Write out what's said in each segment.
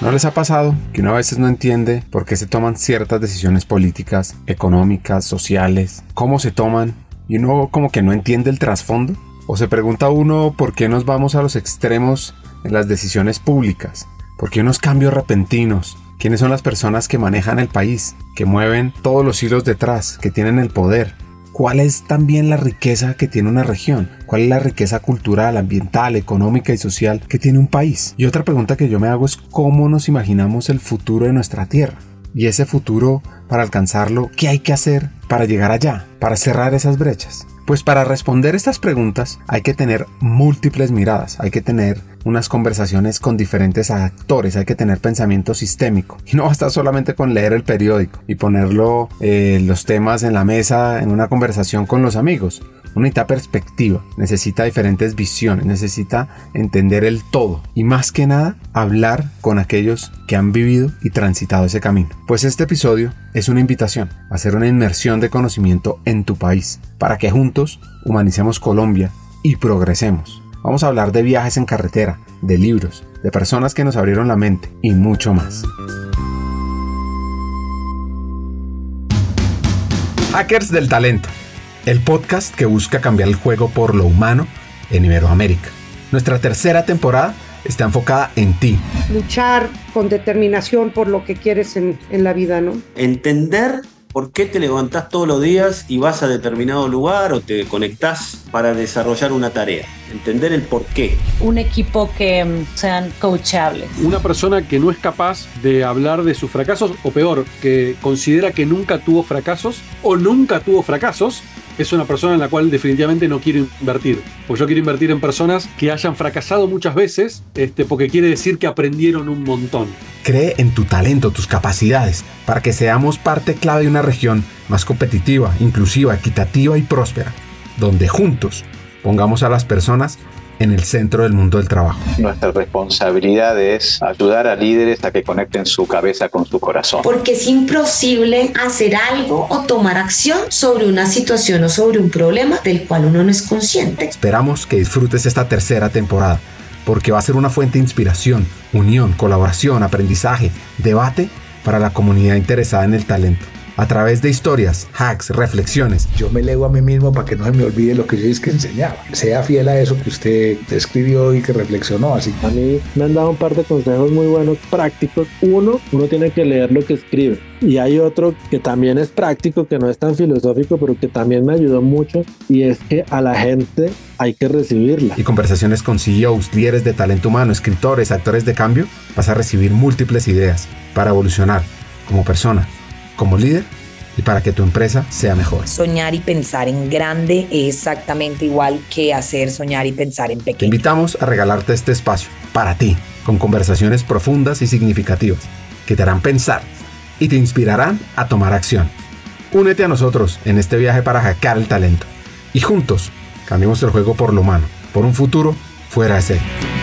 ¿No les ha pasado que uno a veces no entiende por qué se toman ciertas decisiones políticas, económicas, sociales, cómo se toman y uno como que no entiende el trasfondo? ¿O se pregunta uno por qué nos vamos a los extremos en las decisiones públicas? ¿Por qué unos cambios repentinos? ¿Quiénes son las personas que manejan el país, que mueven todos los hilos detrás, que tienen el poder? ¿Cuál es también la riqueza que tiene una región? ¿Cuál es la riqueza cultural, ambiental, económica y social que tiene un país? Y otra pregunta que yo me hago es cómo nos imaginamos el futuro de nuestra tierra. Y ese futuro, para alcanzarlo, ¿qué hay que hacer para llegar allá? Para cerrar esas brechas. Pues para responder estas preguntas hay que tener múltiples miradas, hay que tener unas conversaciones con diferentes actores, hay que tener pensamiento sistémico. Y no basta solamente con leer el periódico y ponerlo eh, los temas en la mesa en una conversación con los amigos. Uno necesita perspectiva, necesita diferentes visiones, necesita entender el todo y más que nada hablar con aquellos que han vivido y transitado ese camino. Pues este episodio es una invitación a hacer una inmersión de conocimiento en tu país para que juntos humanicemos Colombia y progresemos. Vamos a hablar de viajes en carretera, de libros, de personas que nos abrieron la mente y mucho más. Hackers del Talento el podcast que busca cambiar el juego por lo humano en Iberoamérica. Nuestra tercera temporada está enfocada en ti. Luchar con determinación por lo que quieres en, en la vida, ¿no? Entender por qué te levantás todos los días y vas a determinado lugar o te conectás para desarrollar una tarea. Entender el por qué. Un equipo que mm, sean coachables. Una persona que no es capaz de hablar de sus fracasos o peor, que considera que nunca tuvo fracasos o nunca tuvo fracasos es una persona en la cual definitivamente no quiero invertir. Porque yo quiero invertir en personas que hayan fracasado muchas veces, este, porque quiere decir que aprendieron un montón. Cree en tu talento, tus capacidades, para que seamos parte clave de una región más competitiva, inclusiva, equitativa y próspera, donde juntos pongamos a las personas en el centro del mundo del trabajo. Nuestra responsabilidad es ayudar a líderes a que conecten su cabeza con su corazón. Porque es imposible hacer algo o tomar acción sobre una situación o sobre un problema del cual uno no es consciente. Esperamos que disfrutes esta tercera temporada, porque va a ser una fuente de inspiración, unión, colaboración, aprendizaje, debate para la comunidad interesada en el talento a través de historias, hacks, reflexiones. Yo me leo a mí mismo para que no se me olvide lo que yo es que enseñaba. Sea fiel a eso que usted escribió y que reflexionó así. A mí me han dado un par de consejos muy buenos, prácticos. Uno, uno tiene que leer lo que escribe. Y hay otro que también es práctico, que no es tan filosófico, pero que también me ayudó mucho, y es que a la gente hay que recibirla. Y conversaciones con CEOs, líderes de talento humano, escritores, actores de cambio, vas a recibir múltiples ideas para evolucionar como persona como líder y para que tu empresa sea mejor. Soñar y pensar en grande es exactamente igual que hacer soñar y pensar en pequeño. Te invitamos a regalarte este espacio para ti, con conversaciones profundas y significativas que te harán pensar y te inspirarán a tomar acción. Únete a nosotros en este viaje para hackear el talento y juntos cambiemos el juego por lo humano, por un futuro fuera de serie.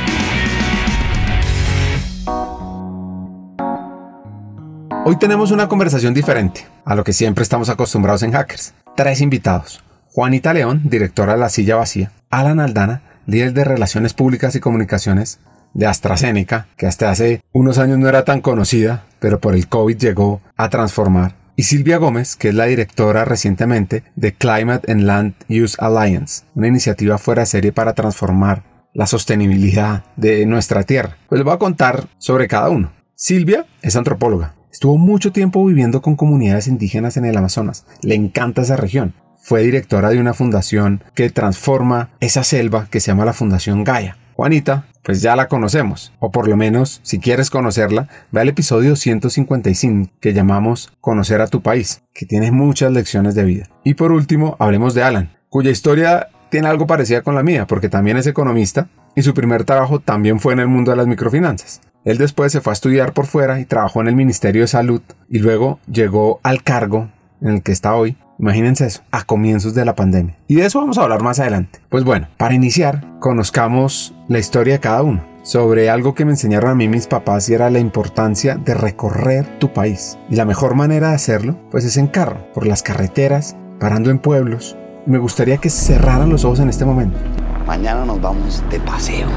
Hoy tenemos una conversación diferente a lo que siempre estamos acostumbrados en Hackers. Tres invitados. Juanita León, directora de La Silla Vacía. Alan Aldana, líder de Relaciones Públicas y Comunicaciones de AstraZeneca, que hasta hace unos años no era tan conocida, pero por el COVID llegó a transformar. Y Silvia Gómez, que es la directora recientemente de Climate and Land Use Alliance, una iniciativa fuera de serie para transformar la sostenibilidad de nuestra tierra. Pues les voy a contar sobre cada uno. Silvia es antropóloga, Estuvo mucho tiempo viviendo con comunidades indígenas en el Amazonas. Le encanta esa región. Fue directora de una fundación que transforma esa selva que se llama la Fundación Gaia. Juanita, pues ya la conocemos, o por lo menos, si quieres conocerla, ve al episodio 155 que llamamos Conocer a tu país, que tiene muchas lecciones de vida. Y por último, hablemos de Alan, cuya historia tiene algo parecida con la mía, porque también es economista y su primer trabajo también fue en el mundo de las microfinanzas. Él después se fue a estudiar por fuera y trabajó en el Ministerio de Salud y luego llegó al cargo en el que está hoy. Imagínense eso, a comienzos de la pandemia. Y de eso vamos a hablar más adelante. Pues bueno, para iniciar, conozcamos la historia de cada uno sobre algo que me enseñaron a mí mis papás y era la importancia de recorrer tu país. Y la mejor manera de hacerlo, pues es en carro, por las carreteras, parando en pueblos. me gustaría que cerraran los ojos en este momento. Mañana nos vamos de paseo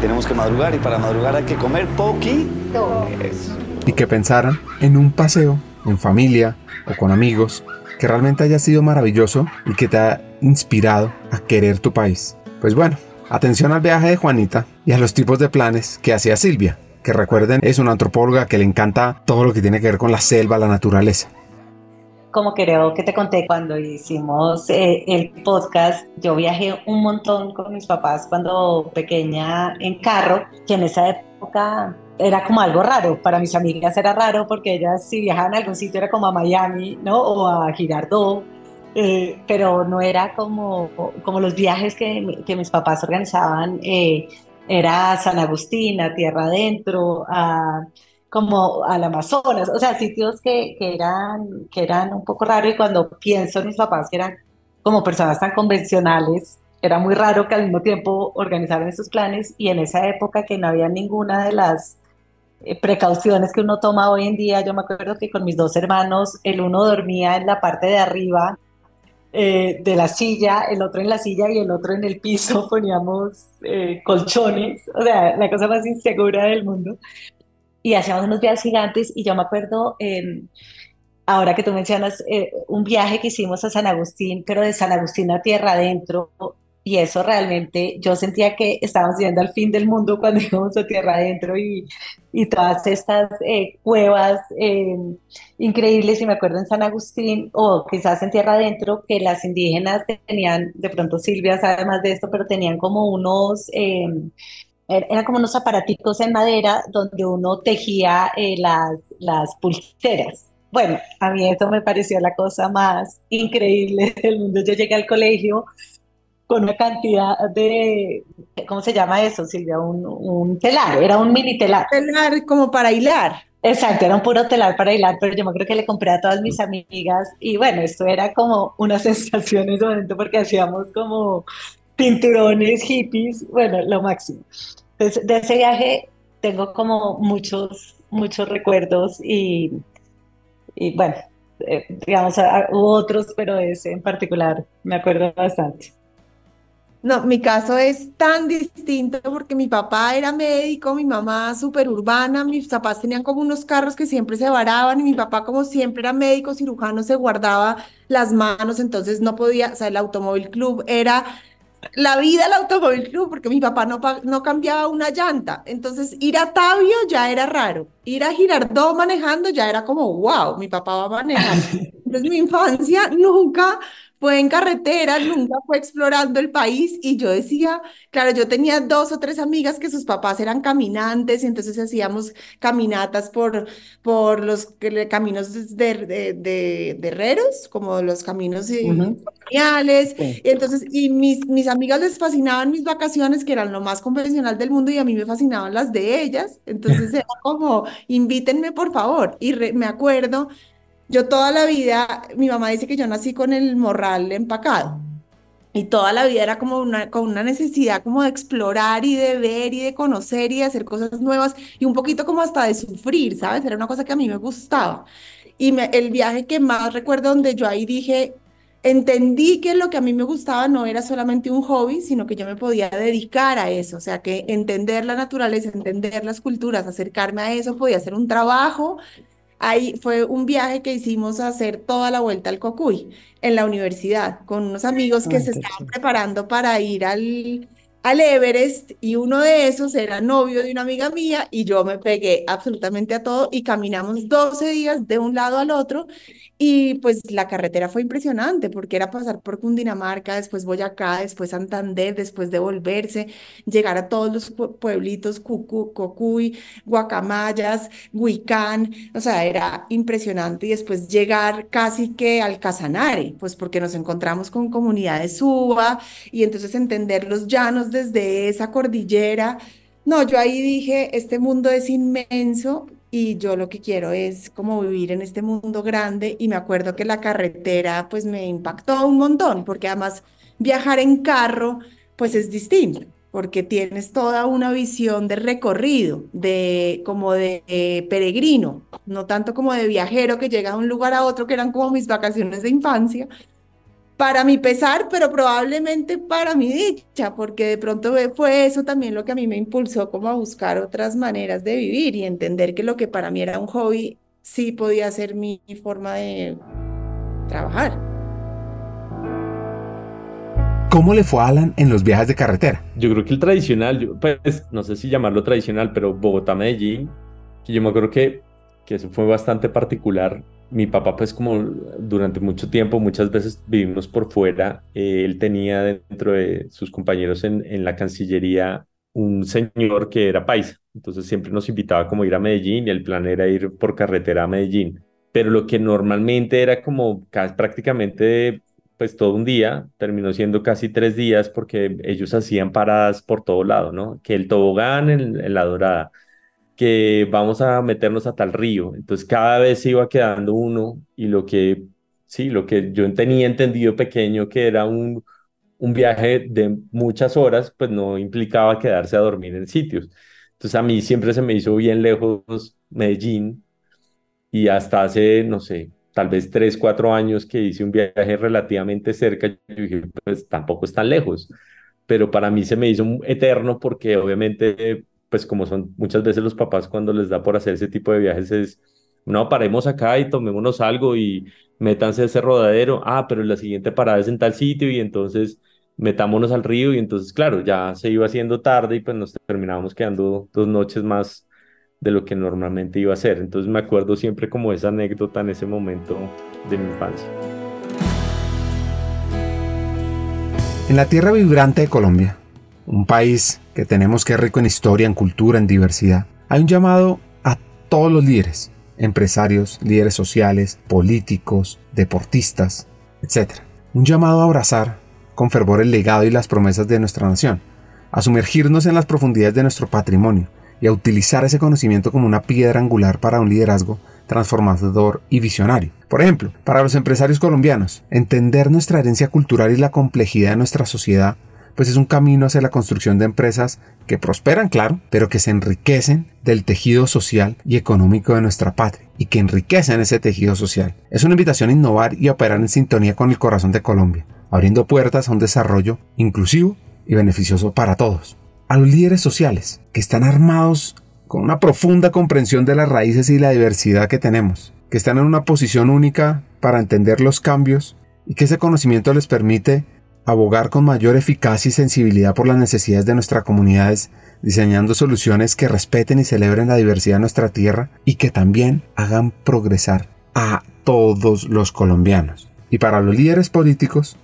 tenemos que madrugar y para madrugar hay que comer poquito. Y que pensaran en un paseo, en familia o con amigos, que realmente haya sido maravilloso y que te ha inspirado a querer tu país. Pues bueno, atención al viaje de Juanita y a los tipos de planes que hacía Silvia, que recuerden es una antropóloga que le encanta todo lo que tiene que ver con la selva, la naturaleza como creo que te conté cuando hicimos eh, el podcast, yo viajé un montón con mis papás cuando pequeña en carro, que en esa época era como algo raro. Para mis amigas era raro porque ellas si viajaban a algún sitio era como a Miami, ¿no? O a Girardot. Eh, pero no era como, como los viajes que, que mis papás organizaban. Eh, era San Agustín, a Tierra Adentro, a como al Amazonas, o sea, sitios que, que, eran, que eran un poco raros y cuando pienso en mis papás que eran como personas tan convencionales, era muy raro que al mismo tiempo organizaran esos planes y en esa época que no había ninguna de las eh, precauciones que uno toma hoy en día, yo me acuerdo que con mis dos hermanos, el uno dormía en la parte de arriba eh, de la silla, el otro en la silla y el otro en el piso, poníamos eh, colchones, o sea, la cosa más insegura del mundo y hacíamos unos viajes gigantes y yo me acuerdo, em, ahora que tú mencionas, eh, un viaje que hicimos a San Agustín, pero de San Agustín a tierra adentro, y eso realmente yo sentía que estábamos viendo al fin del mundo cuando íbamos a tierra adentro y, y todas estas eh, cuevas em, increíbles, y me acuerdo en San Agustín, o quizás en tierra adentro, que las indígenas tenían, de pronto Silvia sabe más de esto, pero tenían como unos... Em, Er, eran como unos aparaticos en madera donde uno tejía eh, las, las pulseras. Bueno, a mí eso me pareció la cosa más increíble del mundo. Yo llegué al colegio con una cantidad de, ¿cómo se llama eso, Silvia? Un, un telar, era un mini telar. Telar como para hilar. Exacto, era un puro telar para hilar, pero yo me creo que le compré a todas mis amigas y bueno, esto era como una sensación en ese momento porque hacíamos como pinturones, hippies, bueno, lo máximo. Entonces, de ese viaje tengo como muchos, muchos recuerdos y, y bueno, eh, digamos, hubo otros, pero ese en particular me acuerdo bastante. No, mi caso es tan distinto porque mi papá era médico, mi mamá súper urbana, mis papás tenían como unos carros que siempre se varaban y mi papá como siempre era médico cirujano se guardaba las manos, entonces no podía, o sea, el automóvil club era la vida del automóvil club, porque mi papá no, no cambiaba una llanta. Entonces, ir a Tabio ya era raro. Ir a Girardot manejando ya era como, wow, mi papá va a manejar. Entonces, mi infancia nunca fue en carretera, nunca fue explorando el país y yo decía, claro, yo tenía dos o tres amigas que sus papás eran caminantes y entonces hacíamos caminatas por, por los caminos de, de, herreros, como los caminos coloniales, y entonces, y mis, mis amigas les fascinaban mis vacaciones, que eran lo más convencional del mundo y a mí me fascinaban las de ellas, entonces era como, invítenme por favor, y me acuerdo yo toda la vida, mi mamá dice que yo nací con el morral empacado. Y toda la vida era como una, con una necesidad como de explorar y de ver y de conocer y de hacer cosas nuevas y un poquito como hasta de sufrir, ¿sabes? Era una cosa que a mí me gustaba. Y el viaje que más recuerdo donde yo ahí dije, entendí que lo que a mí me gustaba no era solamente un hobby, sino que yo me podía dedicar a eso. O sea, que entender la naturaleza, entender las culturas, acercarme a eso podía ser un trabajo Ahí fue un viaje que hicimos a hacer toda la vuelta al Cocuy en la universidad con unos amigos que se estaban preparando para ir al, al Everest y uno de esos era novio de una amiga mía y yo me pegué absolutamente a todo y caminamos 12 días de un lado al otro y pues la carretera fue impresionante porque era pasar por Cundinamarca, después Boyacá, después Santander, después devolverse, llegar a todos los pueblitos, Cocuy, Guacamayas, Huicán, o sea, era impresionante y después llegar casi que al Casanare, pues porque nos encontramos con comunidades suba y entonces entender los llanos desde esa cordillera. No, yo ahí dije, este mundo es inmenso y yo lo que quiero es como vivir en este mundo grande y me acuerdo que la carretera pues me impactó un montón porque además viajar en carro pues es distinto porque tienes toda una visión de recorrido, de como de eh, peregrino, no tanto como de viajero que llega de un lugar a otro que eran como mis vacaciones de infancia, para mi pesar, pero probablemente para mi dicha, porque de pronto fue eso también lo que a mí me impulsó como a buscar otras maneras de vivir y entender que lo que para mí era un hobby sí podía ser mi forma de trabajar. ¿Cómo le fue a Alan en los viajes de carretera? Yo creo que el tradicional, pues no sé si llamarlo tradicional, pero Bogotá-Medellín, que yo me acuerdo que, que eso fue bastante particular mi papá, pues como durante mucho tiempo, muchas veces vivimos por fuera, eh, él tenía dentro de sus compañeros en, la Cancillería un señor que era paisa, entonces siempre nos invitaba como ir a Medellín y el plan era ir por carretera a Medellín, pero lo que normalmente era como prácticamente pues todo un día, terminó siendo casi tres días porque ellos hacían paradas por todo lado, ¿no? Que el tobogán en la dorada, que vamos a meternos a tal río. Entonces cada vez se iba quedando uno y lo que, sí, lo que yo tenía entendido pequeño que era un, un viaje de muchas horas, pues no implicaba quedarse a dormir en sitios. Entonces a mí siempre se me hizo bien lejos Medellín y hasta hace, no sé, tal vez tres, cuatro años que hice un viaje relativamente cerca, yo dije, pues tampoco es tan lejos. Pero para mí se me hizo eterno porque obviamente pues como son muchas veces los papás cuando les da por hacer ese tipo de viajes es, no, paremos acá y tomémonos algo y métanse ese rodadero, ah, pero la siguiente parada es en tal sitio y entonces metámonos al río y entonces, claro, ya se iba haciendo tarde y pues nos terminábamos quedando dos noches más de lo que normalmente iba a ser. Entonces me acuerdo siempre como esa anécdota en ese momento de mi infancia. En la tierra vibrante de Colombia, un país que tenemos que es rico en historia, en cultura, en diversidad, hay un llamado a todos los líderes, empresarios, líderes sociales, políticos, deportistas, etc. Un llamado a abrazar con fervor el legado y las promesas de nuestra nación, a sumergirnos en las profundidades de nuestro patrimonio y a utilizar ese conocimiento como una piedra angular para un liderazgo transformador y visionario. Por ejemplo, para los empresarios colombianos, entender nuestra herencia cultural y la complejidad de nuestra sociedad pues es un camino hacia la construcción de empresas que prosperan, claro, pero que se enriquecen del tejido social y económico de nuestra patria y que enriquecen ese tejido social. Es una invitación a innovar y operar en sintonía con el corazón de Colombia, abriendo puertas a un desarrollo inclusivo y beneficioso para todos. A los líderes sociales, que están armados con una profunda comprensión de las raíces y la diversidad que tenemos, que están en una posición única para entender los cambios y que ese conocimiento les permite abogar con mayor eficacia y sensibilidad por las necesidades de nuestras comunidades, diseñando soluciones que respeten y celebren la diversidad de nuestra tierra y que también hagan progresar a todos los colombianos. Y para los líderes políticos,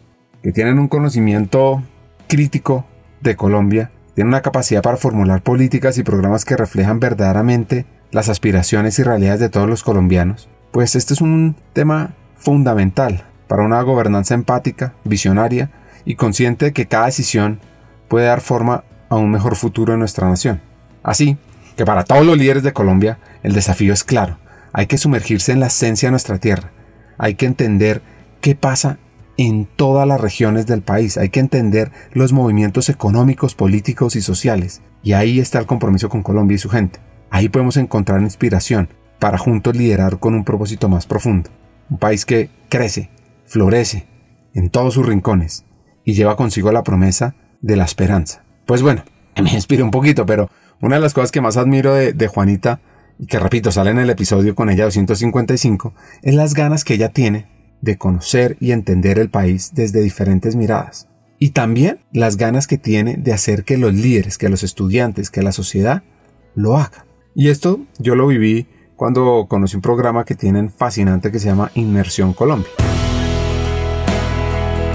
que tienen un conocimiento crítico de Colombia, tienen una capacidad para formular políticas y programas que reflejan verdaderamente las aspiraciones y realidades de todos los colombianos, pues este es un tema fundamental para una gobernanza empática, visionaria y consciente de que cada decisión puede dar forma a un mejor futuro en nuestra nación. Así que para todos los líderes de Colombia el desafío es claro, hay que sumergirse en la esencia de nuestra tierra, hay que entender qué pasa en todas las regiones del país, hay que entender los movimientos económicos, políticos y sociales, y ahí está el compromiso con Colombia y su gente. Ahí podemos encontrar inspiración para juntos liderar con un propósito más profundo. Un país que crece, florece en todos sus rincones y lleva consigo la promesa de la esperanza. Pues bueno, me inspira un poquito, pero una de las cosas que más admiro de, Juanita, que repito, sale en el episodio con ella 255, es las ganas que ella tiene de conocer y entender el país desde diferentes miradas. Y también las ganas que tiene de hacer que los líderes, que los estudiantes, que la sociedad lo hagan. Y esto yo lo viví cuando conocí un programa que tienen fascinante que se llama Inmersión Colombia.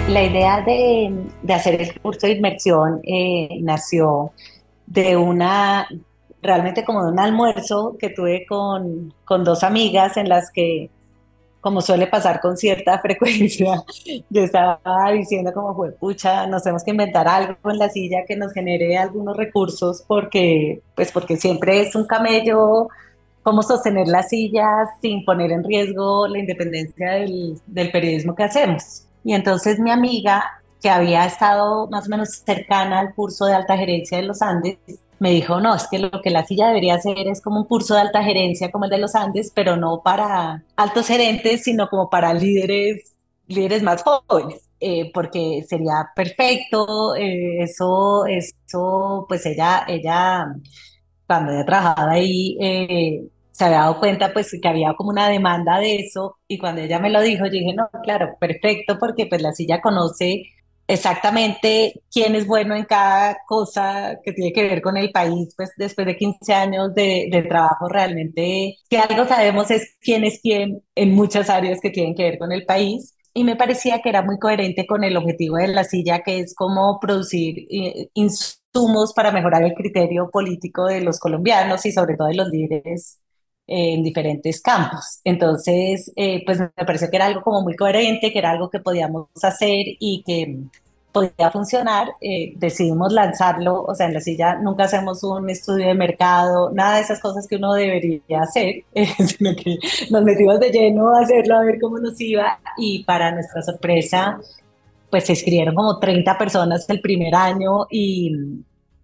La idea de, hacer el curso de inmersión eh, nació de una, realmente como de un almuerzo que tuve con, dos amigas en las que, como suele pasar con cierta frecuencia, yo estaba diciendo como fue, pucha, nos tenemos que inventar algo en la silla que nos genere algunos recursos porque, pues porque siempre es un camello cómo sostener la silla sin poner en riesgo la independencia del, del periodismo que hacemos. Y entonces mi amiga, que había estado más o menos cercana al curso de alta gerencia de los Andes, me dijo, no, es que lo que la silla debería hacer es como un curso de alta gerencia como el de los Andes, pero no para altos gerentes, sino como para líderes, líderes más jóvenes. eh, porque sería perfecto, eh, eso, eso, pues ella, ella, cuando ella trabajaba ahí, eh, se había dado cuenta pues que había como una demanda de eso y cuando ella me lo dijo, yo dije, no, claro, perfecto, porque pues la silla conoce exactamente quién es bueno en cada cosa que tiene que ver con el país, pues después de 15 años de, de trabajo realmente, si algo sabemos es quién es quién en muchas áreas que tienen que ver con el país. Y me parecía que era muy coherente con el objetivo de la silla, que es como producir eh, insumos para mejorar el criterio político de los colombianos y sobre todo de los líderes en diferentes campos. Entonces, eh, pues me pareció que era algo como muy coherente, que era algo que podíamos hacer y que podía funcionar, eh, decidimos lanzarlo, o sea, en la silla nunca hacemos un estudio de mercado, nada de esas cosas que uno debería hacer, eh, sino que nos metimos de lleno a hacerlo, a ver cómo nos iba y para nuestra sorpresa, pues se escribieron como 30 personas el primer año y,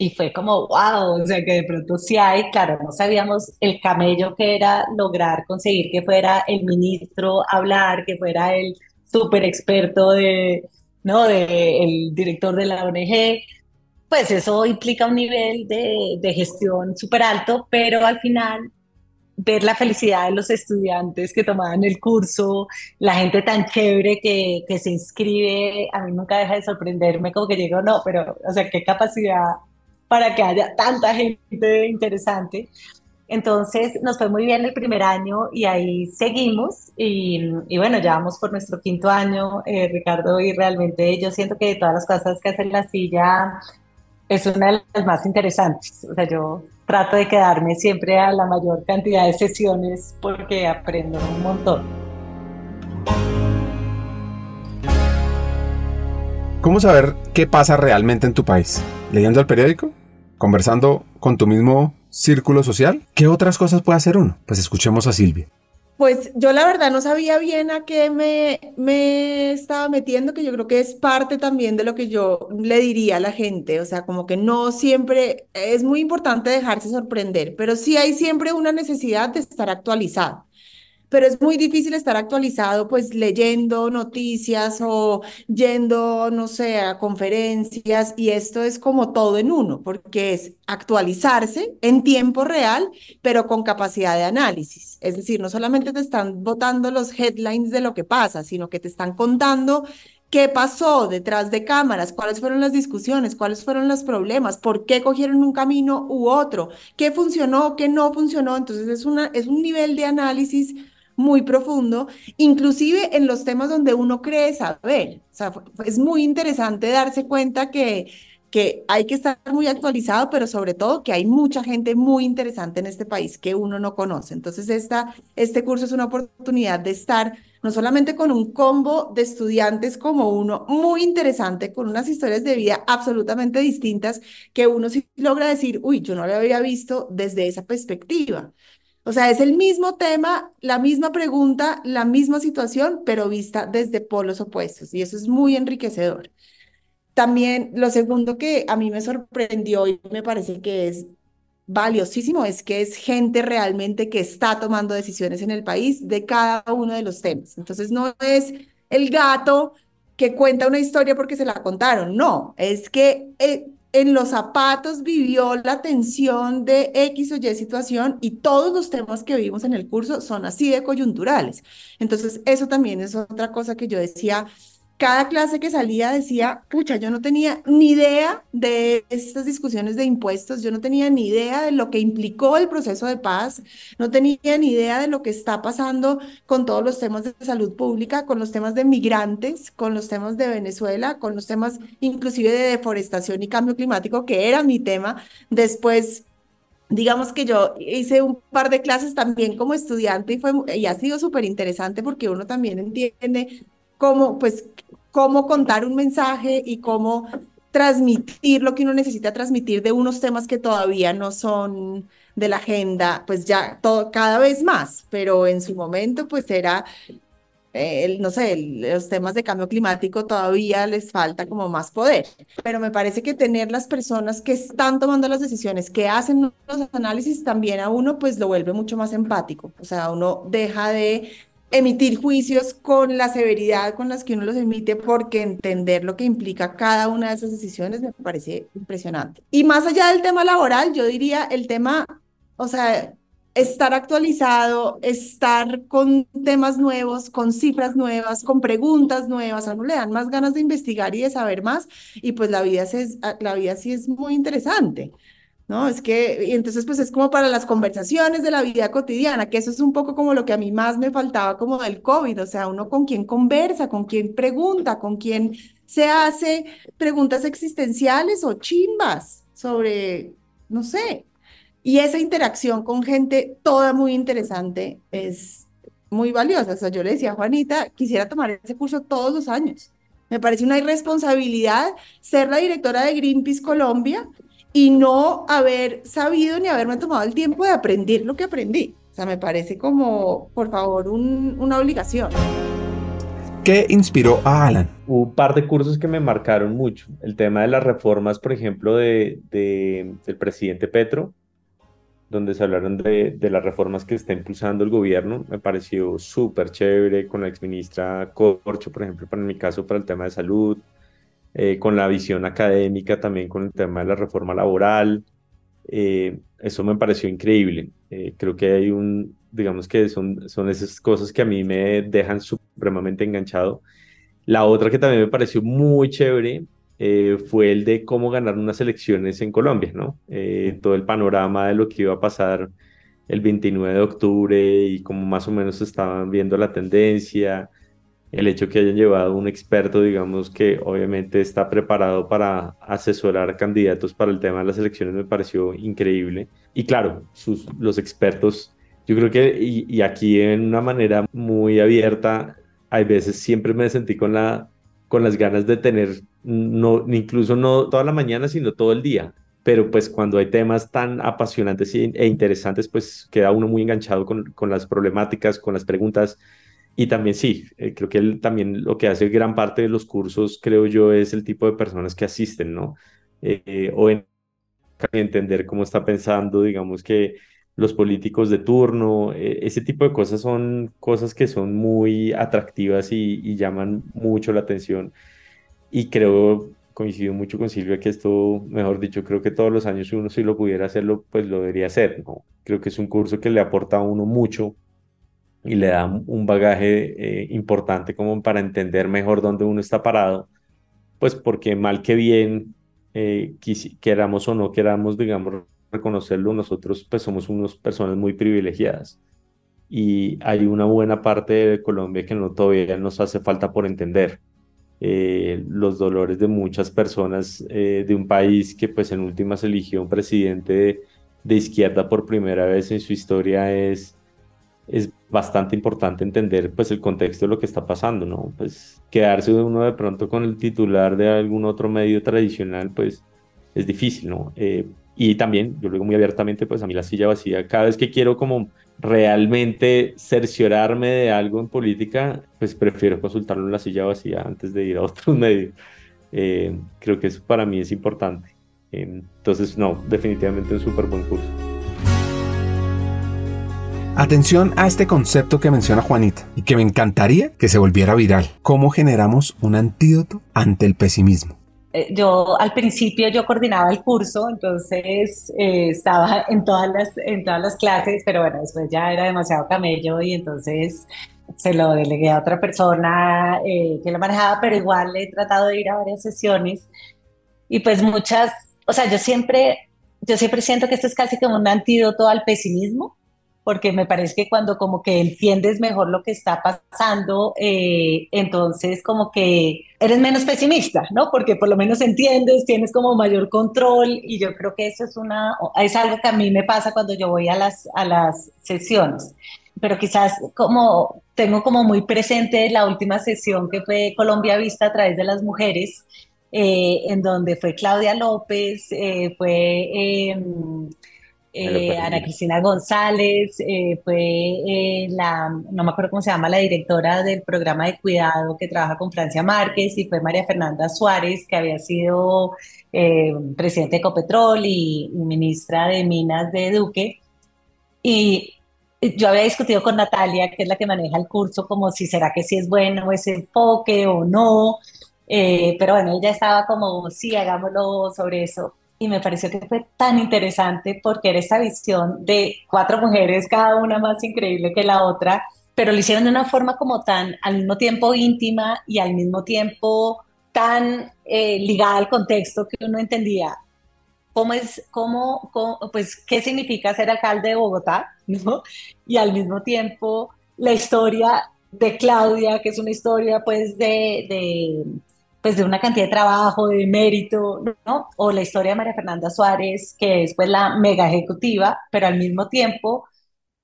y fue como, wow, o sea, que de pronto sí hay, claro, no sabíamos el camello que era lograr conseguir que fuera el ministro hablar, que fuera el súper experto de ¿no? De el director de la ONG, pues eso implica un nivel de, de gestión súper alto, pero al final ver la felicidad de los estudiantes que tomaban el curso, la gente tan chévere que, que se inscribe, a mí nunca deja de sorprenderme como que digo, no, pero, o sea, qué capacidad para que haya tanta gente interesante. Entonces nos fue muy bien el primer año y ahí seguimos y, bueno, ya vamos por nuestro quinto año, eh, Ricardo, y realmente yo siento que de todas las cosas que hace la silla es una de las más interesantes. O sea, yo trato de quedarme siempre a la mayor cantidad de sesiones porque aprendo un montón. ¿Cómo saber qué pasa realmente en tu país? ¿Leyendo el periódico? ¿Conversando con tu mismo círculo social. ¿Qué otras cosas puede hacer uno? Pues escuchemos a Silvia. Pues yo la verdad no sabía bien a qué me, me estaba metiendo, que yo creo que es parte también de lo que yo le diría a la gente, o sea, como que no siempre es muy importante dejarse sorprender, pero sí hay siempre una necesidad de estar actualizado pero es muy difícil estar actualizado pues leyendo noticias o yendo, no sé, a conferencias y esto es como todo en uno, porque es actualizarse en tiempo real, pero con capacidad de análisis. Es decir, no solamente te están botando los headlines de lo que pasa, sino que te están contando ¿Qué pasó detrás de cámaras? ¿Cuáles fueron las discusiones? ¿Cuáles fueron los problemas? ¿Por qué cogieron un camino u otro? ¿Qué funcionó? ¿Qué no funcionó? Entonces es, una, es un nivel de análisis muy profundo, inclusive en los temas donde uno cree saber. O sea, es muy interesante darse cuenta que, que hay que estar muy actualizado, pero sobre todo que hay mucha gente muy interesante en este país que uno no conoce. Entonces, esta, este curso es una oportunidad de estar no solamente con un combo de estudiantes como uno, muy interesante, con unas historias de vida absolutamente distintas, que uno sí logra decir, uy, yo no lo había visto desde esa perspectiva. O sea, es el mismo tema, la misma pregunta, la misma situación, pero vista desde polos opuestos. Y eso es muy enriquecedor. También lo segundo que a mí me sorprendió y me parece que es valiosísimo es que es gente realmente que está tomando decisiones en el país de cada uno de los temas. Entonces no es el gato que cuenta una historia porque se la contaron, no, es que eh, en los zapatos vivió la tensión de X o Y situación y todos los temas que vimos en el curso son así de coyunturales. Entonces, eso también es otra cosa que yo decía, cada clase que salía decía, pucha, yo no tenía ni idea de estas discusiones de impuestos, yo no tenía ni idea de lo que implicó el proceso de paz, no tenía ni idea de lo que está pasando con todos los temas de salud pública, con los temas de migrantes, con los temas de Venezuela, con los temas inclusive de deforestación y cambio climático, que era mi tema. Después digamos que yo hice un par de clases también como estudiante y, fue, y ha sido súper interesante porque uno también entiende cómo, pues, cómo contar un mensaje y cómo transmitir lo que uno necesita transmitir de unos temas que todavía no son de la agenda, pues ya todo, cada vez más, pero en su momento pues era, eh, no sé, los temas de cambio climático todavía les falta como más poder, pero me parece que tener las personas que están tomando las decisiones, que hacen los análisis, también a uno pues lo vuelve mucho más empático, o sea, uno deja de emitir juicios con la severidad con las que uno los emite, porque entender lo que implica cada una de esas decisiones me parece impresionante. Y más allá del tema laboral, yo diría el tema, o sea, estar actualizado, estar con temas nuevos, con cifras nuevas, con preguntas nuevas, a uno le dan más ganas de investigar y de saber más, y pues la vida, la vida sí es muy interesante. ¿No? Es que, y entonces pues es como para las conversaciones de la vida cotidiana, que eso es un poco como lo que a mí más me faltaba como del COVID, o sea, uno con quien conversa, con quien pregunta, con quien se hace preguntas existenciales o chimbas sobre, no sé, y esa interacción con gente toda muy interesante es muy valiosa. O sea, yo le decía a Juanita, quisiera tomar ese curso todos los años. Me parece una irresponsabilidad ser la directora de Greenpeace Colombia y no haber sabido ni haberme tomado el tiempo de aprender lo que aprendí. O sea, me parece como, por favor, una obligación. ¿Qué inspiró a Alan? Hubo un par de cursos que me marcaron mucho. El tema de las reformas, por ejemplo, de, del presidente Petro, donde se hablaron de, de, las reformas que está impulsando el gobierno. Me pareció súper chévere con la exministra Corcho, por ejemplo, para mi caso, para el tema de salud, eh, con la visión académica también con el tema de la reforma laboral. Eh, eso me pareció increíble. Eh, creo que hay un, digamos que son, son esas cosas que a mí me dejan supremamente enganchado. La otra que también me pareció muy chévere fue el de cómo ganar unas elecciones en Colombia, ¿no? Todo el panorama de lo que iba a pasar el 29 de octubre y cómo más o menos estaban viendo la tendencia, el hecho que hayan llevado un experto, digamos, que obviamente está preparado para asesorar candidatos para el tema de las elecciones, me pareció increíble. Y claro, sus, los expertos, yo creo que, y, aquí en una manera muy abierta, hay veces siempre me sentí con la con las ganas de tener, no, incluso no toda la mañana, sino todo el día. Pero pues cuando hay temas tan apasionantes e interesantes, pues queda uno muy enganchado con, con las problemáticas, con las preguntas. Y también sí, eh, creo que él también lo que hace gran parte de los cursos, creo yo, es el tipo de personas que asisten, ¿no? Eh, o en entender cómo está pensando, digamos que los políticos de turno, e, ese tipo de cosas son cosas que son muy atractivas y, llaman mucho la atención. Y creo, coincido mucho con Silvia, que esto, mejor dicho, creo que todos los años uno si lo pudiera hacerlo, pues lo debería hacer, ¿no? Creo que es un curso que le aporta a uno mucho y le da un bagaje eh, importante como para entender mejor dónde uno está parado, pues porque mal que bien, eh, queramos o no queramos, digamos, reconocerlo, nosotros pues somos unas personas muy privilegiadas y hay una buena parte de Colombia que no todavía nos hace falta por entender. Eh, los dolores de muchas personas eh, de un país que pues en últimas eligió un presidente de, izquierda por primera vez en su historia es, es bastante importante entender pues el contexto de lo que está pasando, ¿no? Pues quedarse uno de pronto con el titular de algún otro medio tradicional pues es difícil, ¿no? Eh, y también, yo lo digo muy abiertamente, pues a mí la silla vacía, cada vez que quiero como realmente cerciorarme de algo en política, pues prefiero consultarlo en la silla vacía antes de ir a otros medios. Eh, creo que eso para mí es importante. entonces, no, definitivamente un súper buen curso. Atención a este concepto que menciona Juanita y que me encantaría que se volviera viral. ¿Cómo generamos un antídoto ante el pesimismo? Eh, yo al principio yo coordinaba el curso, entonces eh, estaba en todas, las, en todas las clases, pero bueno, después ya era demasiado camello y entonces se lo delegué a otra persona eh, que lo manejaba, pero igual he tratado de ir a varias sesiones y pues muchas, o sea, yo siempre, yo siempre siento que esto es casi como un antídoto al pesimismo, porque me parece que cuando como que entiendes mejor lo que está pasando, eh, entonces como que eres menos pesimista, ¿no? Porque por lo menos entiendes, tienes como mayor control y yo creo que eso es una, es algo que a mí me pasa cuando yo voy a las, a las sesiones. Pero quizás como tengo como muy presente la última sesión que fue Colombia Vista a través de las mujeres, eh, en donde fue Claudia López, eh, fue em, eh, Ana Cristina González, eh, fue eh, la, no me acuerdo cómo se llama, la directora del programa de cuidado que trabaja con Francia Márquez, y fue María Fernanda Suárez, que había sido presidente de Ecopetrol y, ministra de Minas de Duque. Y yo había discutido con Natalia, que es la que maneja el curso, como si será que sí es bueno ese enfoque o no. Eh, pero bueno, ella estaba como, sí, hagámoslo sobre eso. Y me pareció que fue tan interesante porque era esa visión de cuatro mujeres, cada una más increíble que la otra, pero lo hicieron de una forma como tan al mismo tiempo íntima y al mismo tiempo tan eh, ligada al contexto que uno entendía cómo es, cómo, pues, qué significa ser alcalde de Bogotá, ¿no? Y al mismo tiempo la historia de Claudia, que es una historia, pues, de, pues, de una cantidad de trabajo, de mérito, ¿no? O la historia de María Fernanda Suárez, que es, pues, la mega ejecutiva, pero al mismo tiempo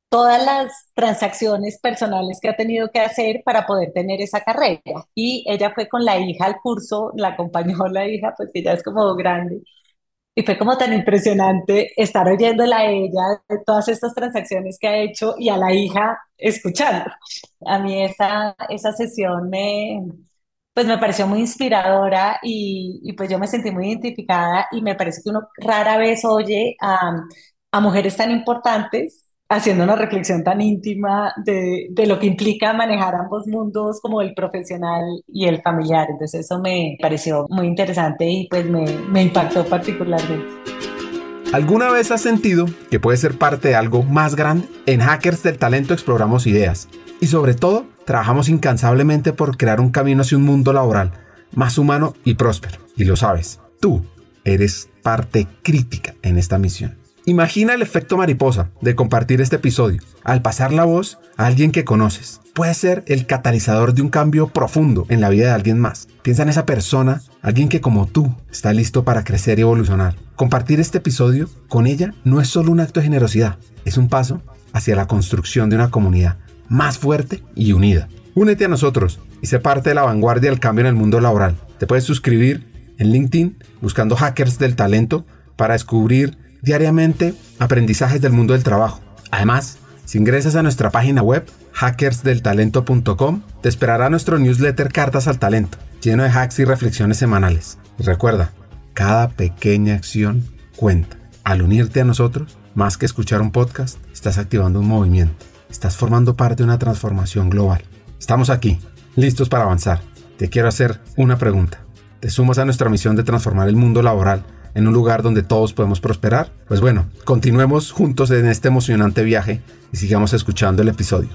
todas las transacciones personales que ha tenido que hacer para poder tener esa carrera. Y ella fue con la hija al curso, la acompañó la hija, pues que ya es como grande. Y fue como tan impresionante estar oyéndola a ella de todas estas transacciones que ha hecho y a la hija escuchando. A mí esa, esa sesión me, pues me pareció muy inspiradora y, y, pues yo me sentí muy identificada y me parece que uno rara vez oye a, a mujeres tan importantes haciendo una reflexión tan íntima de, de, lo que implica manejar ambos mundos como el profesional y el familiar. Entonces eso me pareció muy interesante y pues me, me impactó particularmente. ¿Alguna vez has sentido que puedes ser parte de algo más grande? En Hackers del Talento exploramos ideas y sobre todo trabajamos incansablemente por crear un camino hacia un mundo laboral más humano y próspero. Y lo sabes, tú eres parte crítica en esta misión. Imagina el efecto mariposa de compartir este episodio. Al pasar la voz a alguien que conoces, puede ser el catalizador de un cambio profundo en la vida de alguien más. Piensa en esa persona, alguien que como tú está listo para crecer y evolucionar. Compartir este episodio con ella no es solo un acto de generosidad, es un paso hacia la construcción de una comunidad más fuerte y unida. Únete a nosotros y sé parte de la vanguardia del cambio en el mundo laboral. Te puedes suscribir en LinkedIn buscando hackers del talento para descubrir diariamente aprendizajes del mundo del trabajo. Además, si ingresas a nuestra página web hackersdeltalento.com, te esperará nuestro newsletter Cartas al Talento, lleno de hacks y reflexiones semanales. Y recuerda, cada pequeña acción cuenta. Al unirte a nosotros, más que escuchar un podcast, estás activando un movimiento. Estás formando parte de una transformación global. Estamos aquí, listos para avanzar. Te quiero hacer una pregunta. ¿Te sumas a nuestra misión de transformar el mundo laboral en un lugar donde todos podemos prosperar? Pues bueno, continuemos juntos en este emocionante viaje y sigamos escuchando el episodio.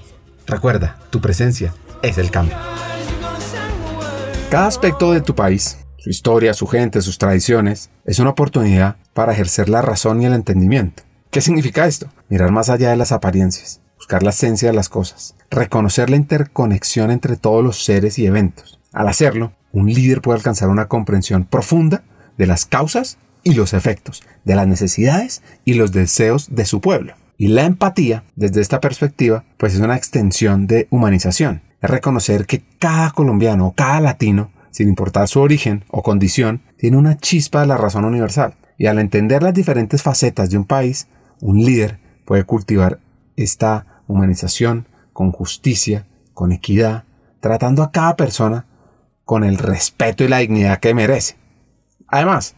Recuerda, tu presencia es el cambio. Cada aspecto de tu país, su historia, su gente, sus tradiciones, es una oportunidad para ejercer la razón y el entendimiento. ¿Qué significa esto? Mirar más allá de las apariencias, buscar la esencia de las cosas, reconocer la interconexión entre todos los seres y eventos. Al hacerlo, un líder puede alcanzar una comprensión profunda de las causas y los efectos, de las necesidades y los deseos de su pueblo. Y la empatía, desde esta perspectiva, pues es una extensión de humanización. Es reconocer que cada colombiano o cada latino, sin importar su origen o condición, tiene una chispa de la razón universal. Y al entender las diferentes facetas de un país, un líder puede cultivar esta humanización con justicia, con equidad, tratando a cada persona con el respeto y la dignidad que merece. Además,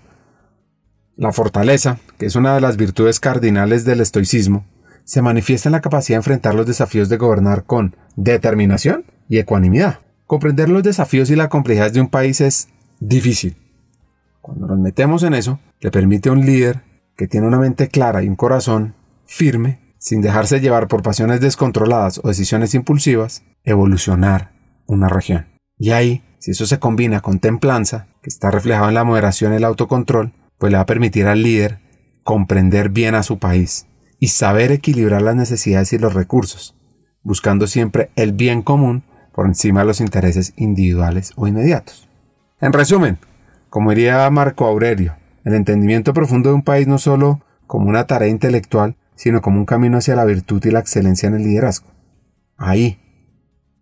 la fortaleza, que es una de las virtudes cardinales del estoicismo, se manifiesta en la capacidad de enfrentar los desafíos de gobernar con determinación y ecuanimidad. Comprender los desafíos y la complejidad de un país es difícil. Cuando nos metemos en eso, le permite a un líder que tiene una mente clara y un corazón firme, sin dejarse llevar por pasiones descontroladas o decisiones impulsivas, evolucionar una región. Y ahí, si eso se combina con templanza, que está reflejado en la moderación y el autocontrol, pues le va a permitir al líder comprender bien a su país y saber equilibrar las necesidades y los recursos, buscando siempre el bien común por encima de los intereses individuales o inmediatos. En resumen, como diría Marco Aurelio, el entendimiento profundo de un país no solo como una tarea intelectual, sino como un camino hacia la virtud y la excelencia en el liderazgo. Ahí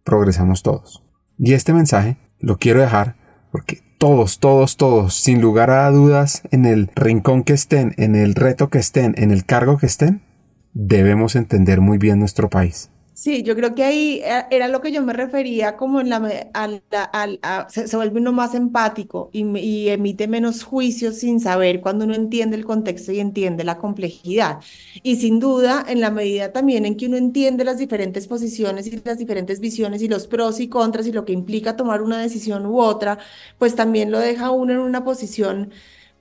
progresamos todos. Y este mensaje lo quiero dejar porque todos, todos, todos, sin lugar a dudas, en el rincón que estén, en el reto que estén, en el cargo que estén, debemos entender muy bien nuestro país. Sí, yo creo que ahí eh, era lo que yo me refería como en la, al, se, se vuelve uno más empático y, y emite menos juicios sin saber cuando uno entiende el contexto y entiende la complejidad. Y sin duda, en la medida también en que uno entiende las diferentes posiciones y las diferentes visiones y los pros y contras y lo que implica tomar una decisión u otra, pues también lo deja uno en una posición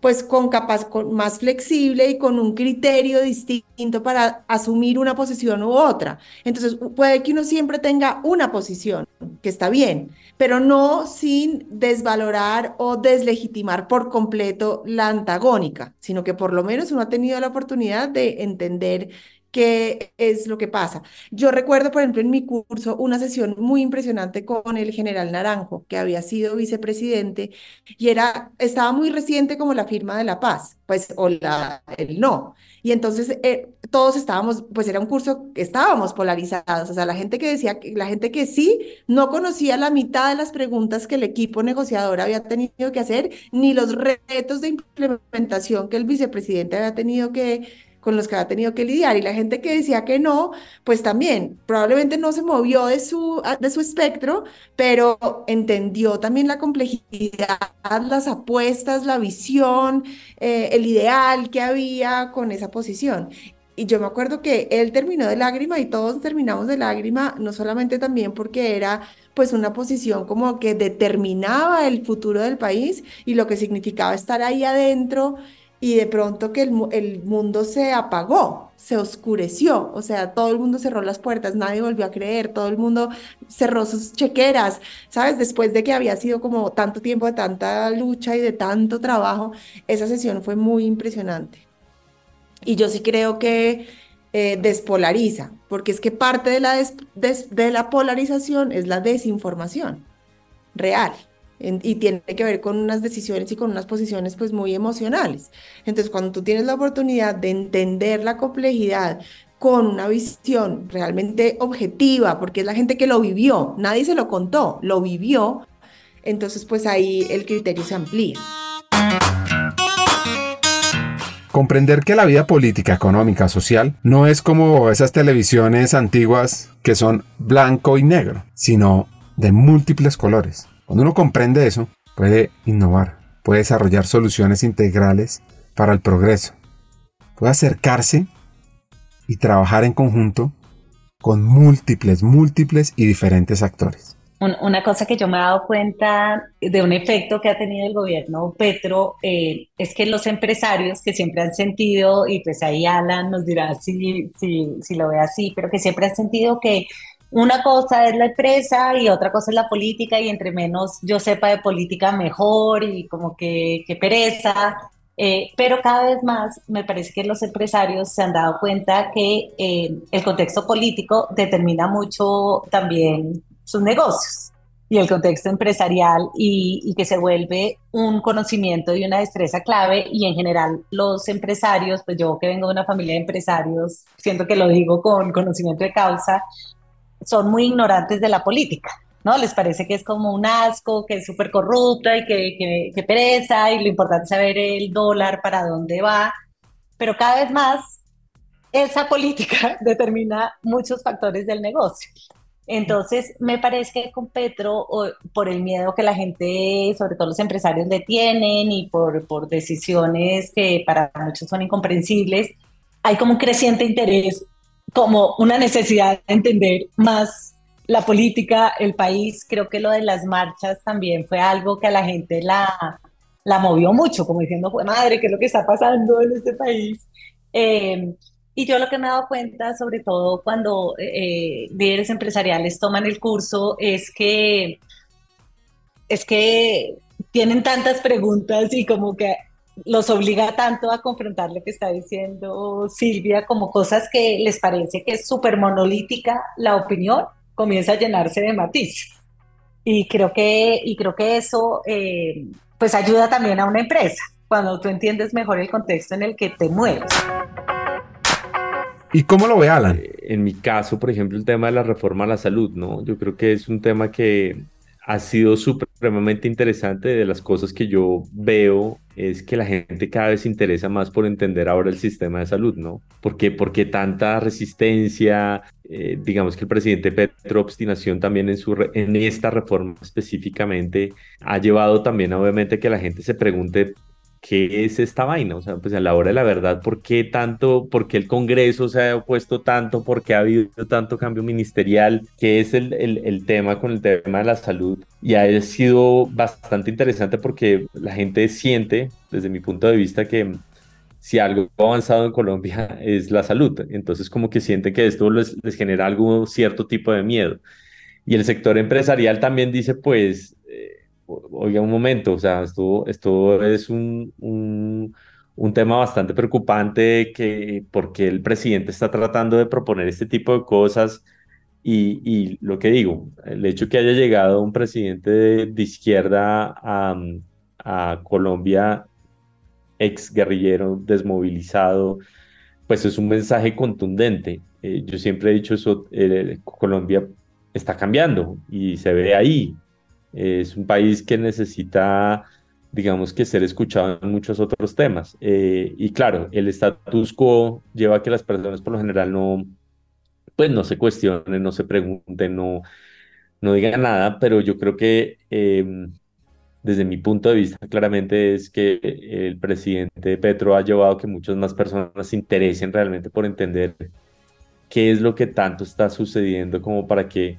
pues con capaz, con más flexible y con un criterio distinto para asumir una posición u otra. Entonces, puede que uno siempre tenga una posición, que está bien, pero no sin desvalorar o deslegitimar por completo la antagónica, sino que por lo menos uno ha tenido la oportunidad de entender qué es lo que pasa. Yo recuerdo, por ejemplo, en mi curso una sesión muy impresionante con el general Naranjo, que había sido vicepresidente y era, estaba muy reciente como la firma de la paz, pues, o la, el no. Y entonces eh, todos estábamos, pues era un curso que estábamos polarizados, o sea, la gente que decía, que- la gente que sí no conocía la mitad de las preguntas que el equipo negociador había tenido que hacer, ni los retos de implementación que el vicepresidente había tenido que con los que había tenido que lidiar. Y la gente que decía que no, pues también probablemente no se movió de su, de su espectro, pero entendió también la complejidad, las apuestas, la visión, eh, el ideal que había con esa posición. Y yo me acuerdo que él terminó de lágrima y todos terminamos de lágrima, no solamente también porque era pues una posición como que determinaba el futuro del país y lo que significaba estar ahí adentro y de pronto que el, el mundo se apagó, se oscureció, o sea, todo el mundo cerró las puertas, nadie volvió a creer, todo el mundo cerró sus chequeras, ¿sabes? Después de que había sido como tanto tiempo de tanta lucha y de tanto trabajo, esa sesión fue muy impresionante. Y yo sí creo que eh, despolariza, porque es que parte de la, de la polarización es la desinformación real y tiene que ver con unas decisiones y con unas posiciones pues muy emocionales. Entonces, cuando tú tienes la oportunidad de entender la complejidad con una visión realmente objetiva, porque es la gente que lo vivió, nadie se lo contó, lo vivió, entonces pues ahí el criterio se amplía. Comprender que la vida política, económica, social no es como esas televisiones antiguas que son blanco y negro, sino de múltiples colores. Cuando uno comprende eso, puede innovar, puede desarrollar soluciones integrales para el progreso, puede acercarse y trabajar en conjunto con múltiples, múltiples y diferentes actores. Un- Una cosa que yo me he dado cuenta de un efecto que ha tenido el gobierno Petro eh, es que los empresarios que siempre han sentido, y pues ahí Alan nos dirá si, si, si lo ve así, pero que siempre han sentido que una cosa es la empresa y otra cosa es la política y entre menos yo sepa de política mejor y como que, que pereza. Eh, pero cada vez más me parece que los empresarios se han dado cuenta que eh, el contexto político determina mucho también sus negocios y el contexto empresarial y, y que se vuelve un conocimiento y una destreza clave y en general los empresarios, pues yo que vengo de una familia de empresarios, siento que lo digo con conocimiento de causa, son muy ignorantes de la política. ¿no? Les parece que es como un asco, que es súper corrupta y que, que, que pereza y lo importante es saber el dólar para dónde va, pero cada vez más esa política determina muchos factores del negocio. Entonces, me parece que con Petro, por el miedo que la gente, sobre todo los empresarios, le tienen y por, por decisiones que para muchos son incomprensibles, hay como un creciente interés, como una necesidad de entender más la política, el país. Creo que lo de las marchas también fue algo que a la gente la, la movió mucho, como diciendo, pues madre, ¿qué es lo que está pasando en este país? Eh, y yo lo que me he dado cuenta, sobre todo cuando eh, líderes empresariales toman el curso, es que, es que tienen tantas preguntas y como que los obliga tanto a confrontar lo que está diciendo Silvia, como cosas que les parece que es súper monolítica la opinión, comienza a llenarse de matices. Y creo que, y creo que eso eh, pues ayuda también a una empresa, cuando tú entiendes mejor el contexto en el que te mueves. ¿Y cómo lo ve Alan? En mi caso, por ejemplo, el tema de la reforma a la salud, ¿no? Yo creo que es un tema que ha sido supremamente interesante. De las cosas que yo veo es que la gente cada vez se interesa más por entender ahora el sistema de salud, ¿no? ¿Por qué, porque tanta resistencia? Eh, digamos que el presidente Petro, obstinación también en, su en esta reforma específicamente, ha llevado también obviamente que la gente se pregunte ¿qué es esta vaina? O sea, pues a la hora de la verdad, ¿por qué tanto, por qué el Congreso se ha opuesto tanto, por qué ha habido tanto cambio ministerial? ¿Qué es el, el, tema con el tema de la salud? Y ha sido bastante interesante porque la gente siente, desde mi punto de vista, que si algo ha avanzado en Colombia es la salud. Entonces como que sienten que esto les, les genera algún cierto tipo de miedo. Y el sector empresarial también dice, pues, oiga un momento, o sea, esto, es un, un, tema bastante preocupante que, porque el presidente está tratando de proponer este tipo de cosas y, lo que digo, el hecho que haya llegado un presidente de, izquierda a, a Colombia, ex guerrillero, desmovilizado, pues es un mensaje contundente. Eh, yo siempre he dicho eso, eh, Colombia está cambiando y se ve ahí. Es un país que necesita, digamos que ser escuchado en muchos otros temas. Eh, y claro, el status quo lleva a que las personas por lo general no, pues no se cuestionen, no se pregunten, no, no digan nada, pero yo creo que em, desde mi punto de vista claramente es que el presidente Petro ha llevado a que muchas más personas se interesen realmente por entender qué es lo que tanto está sucediendo como para que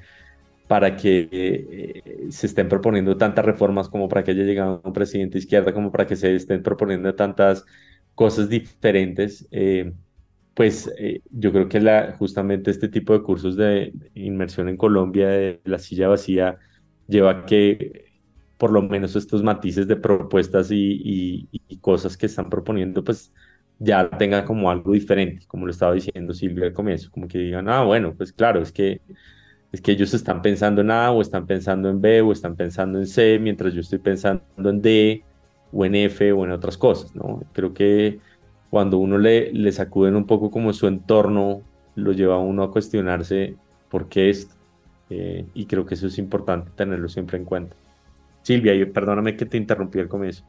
para que eh, se estén proponiendo tantas reformas como para que haya llegado un presidente de izquierda, como para que se estén proponiendo tantas cosas diferentes, eh, pues eh, yo creo que la, justamente este tipo de cursos de inmersión en Colombia, de la silla vacía, lleva a que por lo menos estos matices de propuestas y, y cosas que están proponiendo, pues ya tengan como algo diferente, como lo estaba diciendo Silvia al comienzo, como que digan, ah, bueno, pues claro, es que es que ellos están pensando en A o están pensando en B o están pensando en C, mientras yo estoy pensando en D o en F o en otras cosas, ¿no? Creo que cuando uno le, le sacuden un poco como su entorno, lo lleva a uno a cuestionarse por qué esto. Eh, y creo que eso es importante tenerlo siempre en cuenta. Silvia, perdóname que te interrumpí al comienzo.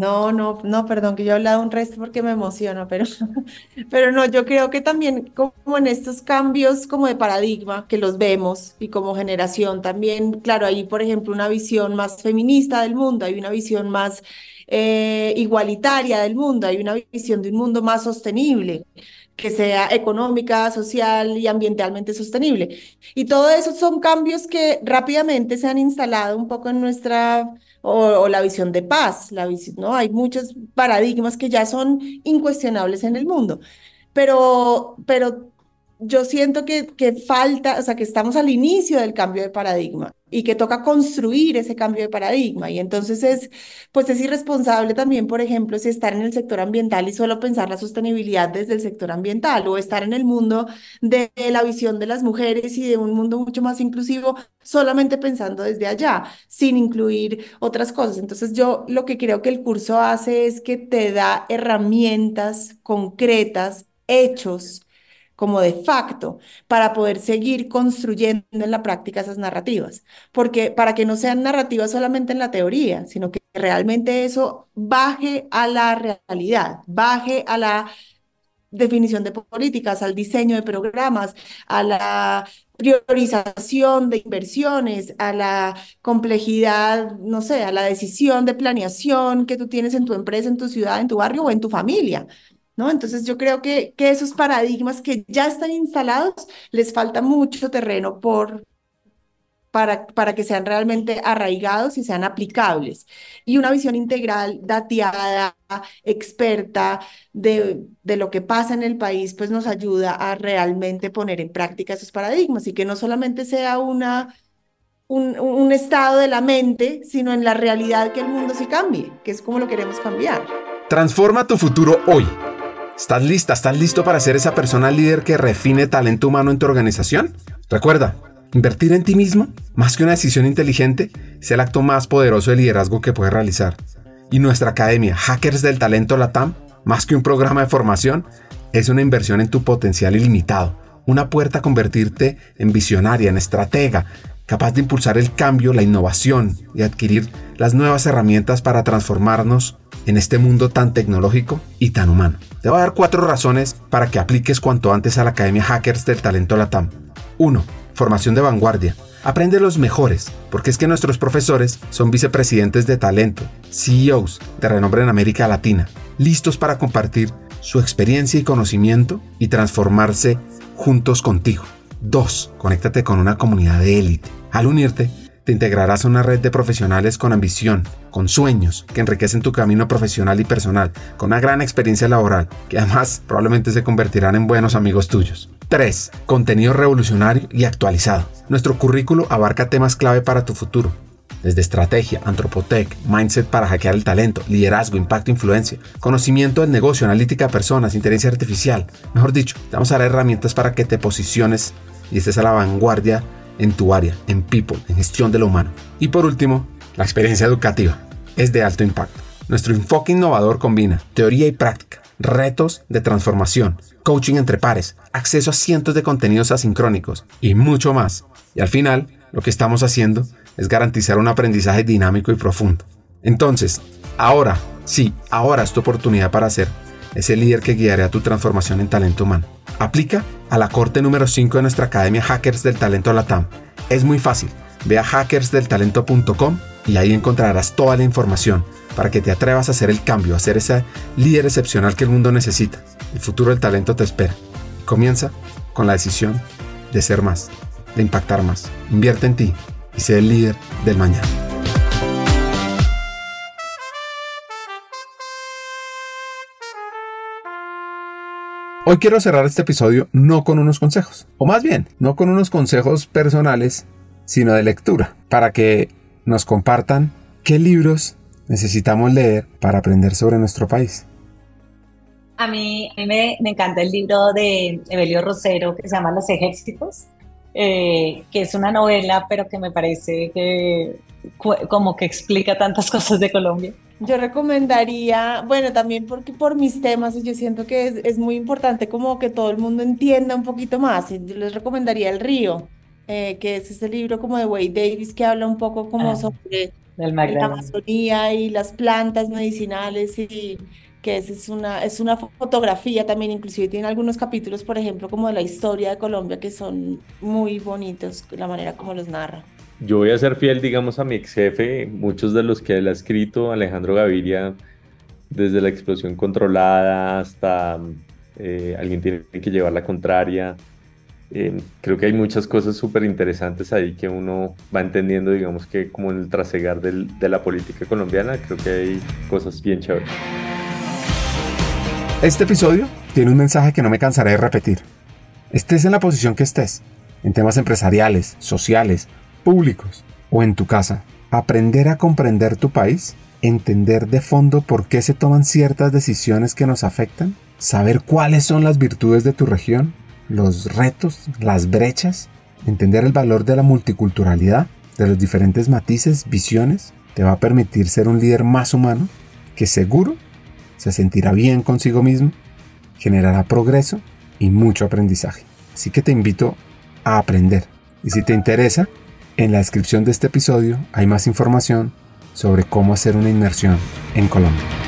No, no, no, perdón, que yo he hablado un resto porque me emociono, pero, pero no, yo creo que también como en estos cambios como de paradigma que los vemos y como generación también, claro, hay por ejemplo una visión más feminista del mundo, hay una visión más eh, igualitaria del mundo, hay una visión de un mundo más sostenible que sea económica, social y ambientalmente sostenible. Y todo eso son cambios que rápidamente se han instalado un poco en nuestra o, la visión de paz, la visión, ¿no? Hay muchos paradigmas que ya son incuestionables en el mundo, pero, pero yo siento que, que falta, o sea, que estamos al inicio del cambio de paradigma y que toca construir ese cambio de paradigma. Y entonces es, pues es irresponsable también, por ejemplo, si estar en el sector ambiental y solo pensar la sostenibilidad desde el sector ambiental o estar en el mundo de la visión de las mujeres y de un mundo mucho más inclusivo solamente pensando desde allá, sin incluir otras cosas. Entonces yo lo que creo que el curso hace es que te da herramientas concretas, hechos, como de facto para poder seguir construyendo en la práctica esas narrativas, porque para que no sean narrativas solamente en la teoría, sino que realmente eso baje a la realidad, baje a la definición de políticas, al diseño de programas, a la priorización de inversiones, a la complejidad, no sé, a la decisión de planeación que tú tienes en tu empresa, en tu ciudad, en tu barrio o en tu familia. ¿No? Entonces yo creo que, que esos paradigmas que ya están instalados, les falta mucho terreno por, para, para, que sean realmente arraigados y sean aplicables. Y una visión integral, dateada, experta de, de, lo que pasa en el país, pues nos ayuda a realmente poner en práctica esos paradigmas y que no solamente sea una, un, un estado de la mente, sino en la realidad que el mundo sí cambie, que es como lo queremos cambiar. Transforma tu futuro hoy. ¿Estás lista? ¿Estás listo para ser esa persona líder que refine talento humano en tu organización? Recuerda, invertir en ti mismo, más que una decisión inteligente, es el acto más poderoso de liderazgo que puedes realizar. Y nuestra academia, Hackers del Talento Latam, más que un programa de formación, es una inversión en tu potencial ilimitado, una puerta a convertirte en visionaria, en estratega, capaz de impulsar el cambio, la innovación y adquirir las nuevas herramientas para transformarnos en este mundo tan tecnológico y tan humano. Te voy a dar cuatro razones para que apliques cuanto antes a la Academia Hackers del Talento Latam. 1. Formación de vanguardia. Aprende los mejores, porque es que nuestros profesores son vicepresidentes de talento, CEOs de renombre en América Latina, listos para compartir su experiencia y conocimiento y transformarse juntos contigo. 2. Conéctate con una comunidad de élite. Al unirte, te integrarás a una red de profesionales con ambición, con sueños, que enriquecen tu camino profesional y personal, con una gran experiencia laboral, que además probablemente se convertirán en buenos amigos tuyos. 3. Contenido revolucionario y actualizado. Nuestro currículo abarca temas clave para tu futuro, desde estrategia, antropotec, mindset para hackear el talento, liderazgo, impacto, influencia, conocimiento del negocio, analítica de personas, inteligencia artificial. Mejor dicho, te vamos a dar herramientas para que te posiciones y estés a la vanguardia en tu área, en people, en gestión de lo humano. Y por último, la experiencia educativa es de alto impacto. Nuestro enfoque innovador combina teoría y práctica, retos de transformación, coaching entre pares, acceso a cientos de contenidos asincrónicos y mucho más. Y al final, lo que estamos haciendo es garantizar un aprendizaje dinámico y profundo. Entonces, ahora, sí, ahora es tu oportunidad para ser ese líder que guiará tu transformación en talento humano. Aplica a la corte número 5 de nuestra Academia Hackers del Talento Latam. Es muy fácil. Ve a hackersdeltalento.com y ahí encontrarás toda la información para que te atrevas a hacer el cambio, a ser ese líder excepcional que el mundo necesita. El futuro del talento te espera. Comienza con la decisión de ser más, de impactar más. Invierte en ti y sé el líder del mañana. Hoy quiero cerrar este episodio no con unos consejos, o más bien, no con unos consejos personales, sino de lectura, para que nos compartan qué libros necesitamos leer para aprender sobre nuestro país. A mí, me, encanta el libro de Evelio Rosero que se llama Los Ejércitos, eh, que es una novela, pero que me parece que como que explica tantas cosas de Colombia. Yo recomendaría, bueno, también porque por mis temas, yo siento que es, es, muy importante como que todo el mundo entienda un poquito más. Yo les recomendaría El Río, eh, que es ese libro como de Wade Davis que habla un poco como ah, sobre la Amazonía y las plantas medicinales y que es una, es una fotografía también, inclusive tiene algunos capítulos, por ejemplo, como de la historia de Colombia que son muy bonitos, la manera como los narra. Yo voy a ser fiel, digamos, a mi ex jefe, muchos de los que él ha escrito, Alejandro Gaviria, desde la explosión controlada hasta eh, alguien tiene que llevar la contraria. Eh, creo que hay muchas cosas súper interesantes ahí que uno va entendiendo, digamos que como en el trasegar de la política colombiana, creo que hay cosas bien chéveres. Este episodio tiene un mensaje que no me cansaré de repetir. Estés en la posición que estés, en temas empresariales, sociales, o en tu casa. Aprender a comprender tu país, entender de fondo por qué se toman ciertas decisiones que nos afectan, saber cuáles son las virtudes de tu región, los retos, las brechas, entender el valor de la multiculturalidad, de los diferentes matices, visiones, te va a permitir ser un líder más humano que seguro se sentirá bien consigo mismo, generará progreso y mucho aprendizaje. Así que te invito a aprender. Y si te interesa, en la descripción de este episodio hay más información sobre cómo hacer una inmersión en Colombia.